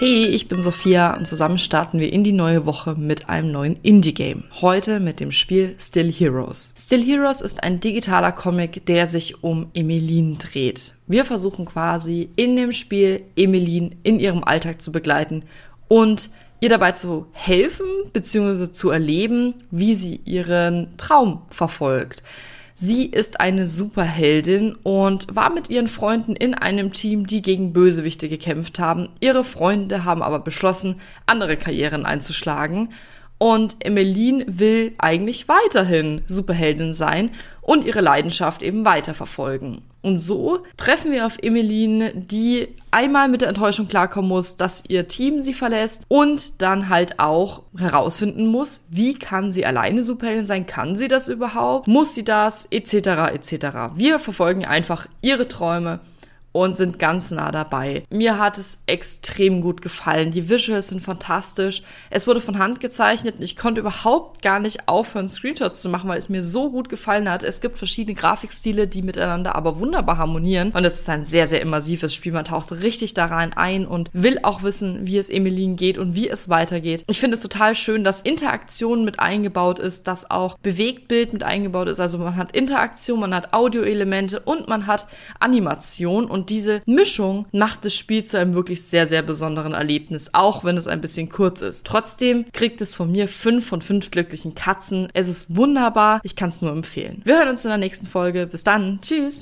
Hey, ich bin Sophia und zusammen starten wir in die neue Woche mit einem neuen Indie-Game. Heute mit dem Spiel Still Heroes. Still Heroes ist ein digitaler Comic, der sich um Emeline dreht. Wir versuchen quasi in dem Spiel Emeline in ihrem Alltag zu begleiten und ihr dabei zu helfen bzw. zu erleben, wie sie ihren Traum verfolgt. Sie ist eine Superheldin und war mit ihren Freunden in einem Team, die gegen Bösewichte gekämpft haben. Ihre Freunde haben aber beschlossen, andere Karrieren einzuschlagen. Und Emmeline will eigentlich weiterhin Superheldin sein und ihre Leidenschaft eben weiterverfolgen. Und so treffen wir auf Emmeline, die einmal mit der Enttäuschung klarkommen muss, dass ihr Team sie verlässt und dann halt auch herausfinden muss, wie kann sie alleine Superheldin sein? Kann sie das überhaupt? Muss sie das? Etc. etc. Wir verfolgen einfach ihre Träume und sind ganz nah dabei. Mir hat es extrem gut gefallen. Die Visuals sind fantastisch. Es wurde von Hand gezeichnet und ich konnte überhaupt gar nicht aufhören, Screenshots zu machen, weil es mir so gut gefallen hat. Es gibt verschiedene Grafikstile, die miteinander aber wunderbar harmonieren und es ist ein sehr, sehr immersives Spiel. Man taucht richtig da rein ein und will auch wissen, wie es Emeline geht und wie es weitergeht. Ich finde es total schön, dass Interaktion mit eingebaut ist, dass auch Bewegtbild mit eingebaut ist. Also man hat Interaktion, man hat Audioelemente und man hat Animation und diese Mischung macht das Spiel zu einem wirklich sehr, sehr besonderen Erlebnis, auch wenn es ein bisschen kurz ist. Trotzdem kriegt es von mir fünf von fünf glücklichen Katzen. Es ist wunderbar. Ich kann es nur empfehlen. Wir hören uns in der nächsten Folge. Bis dann. Tschüss.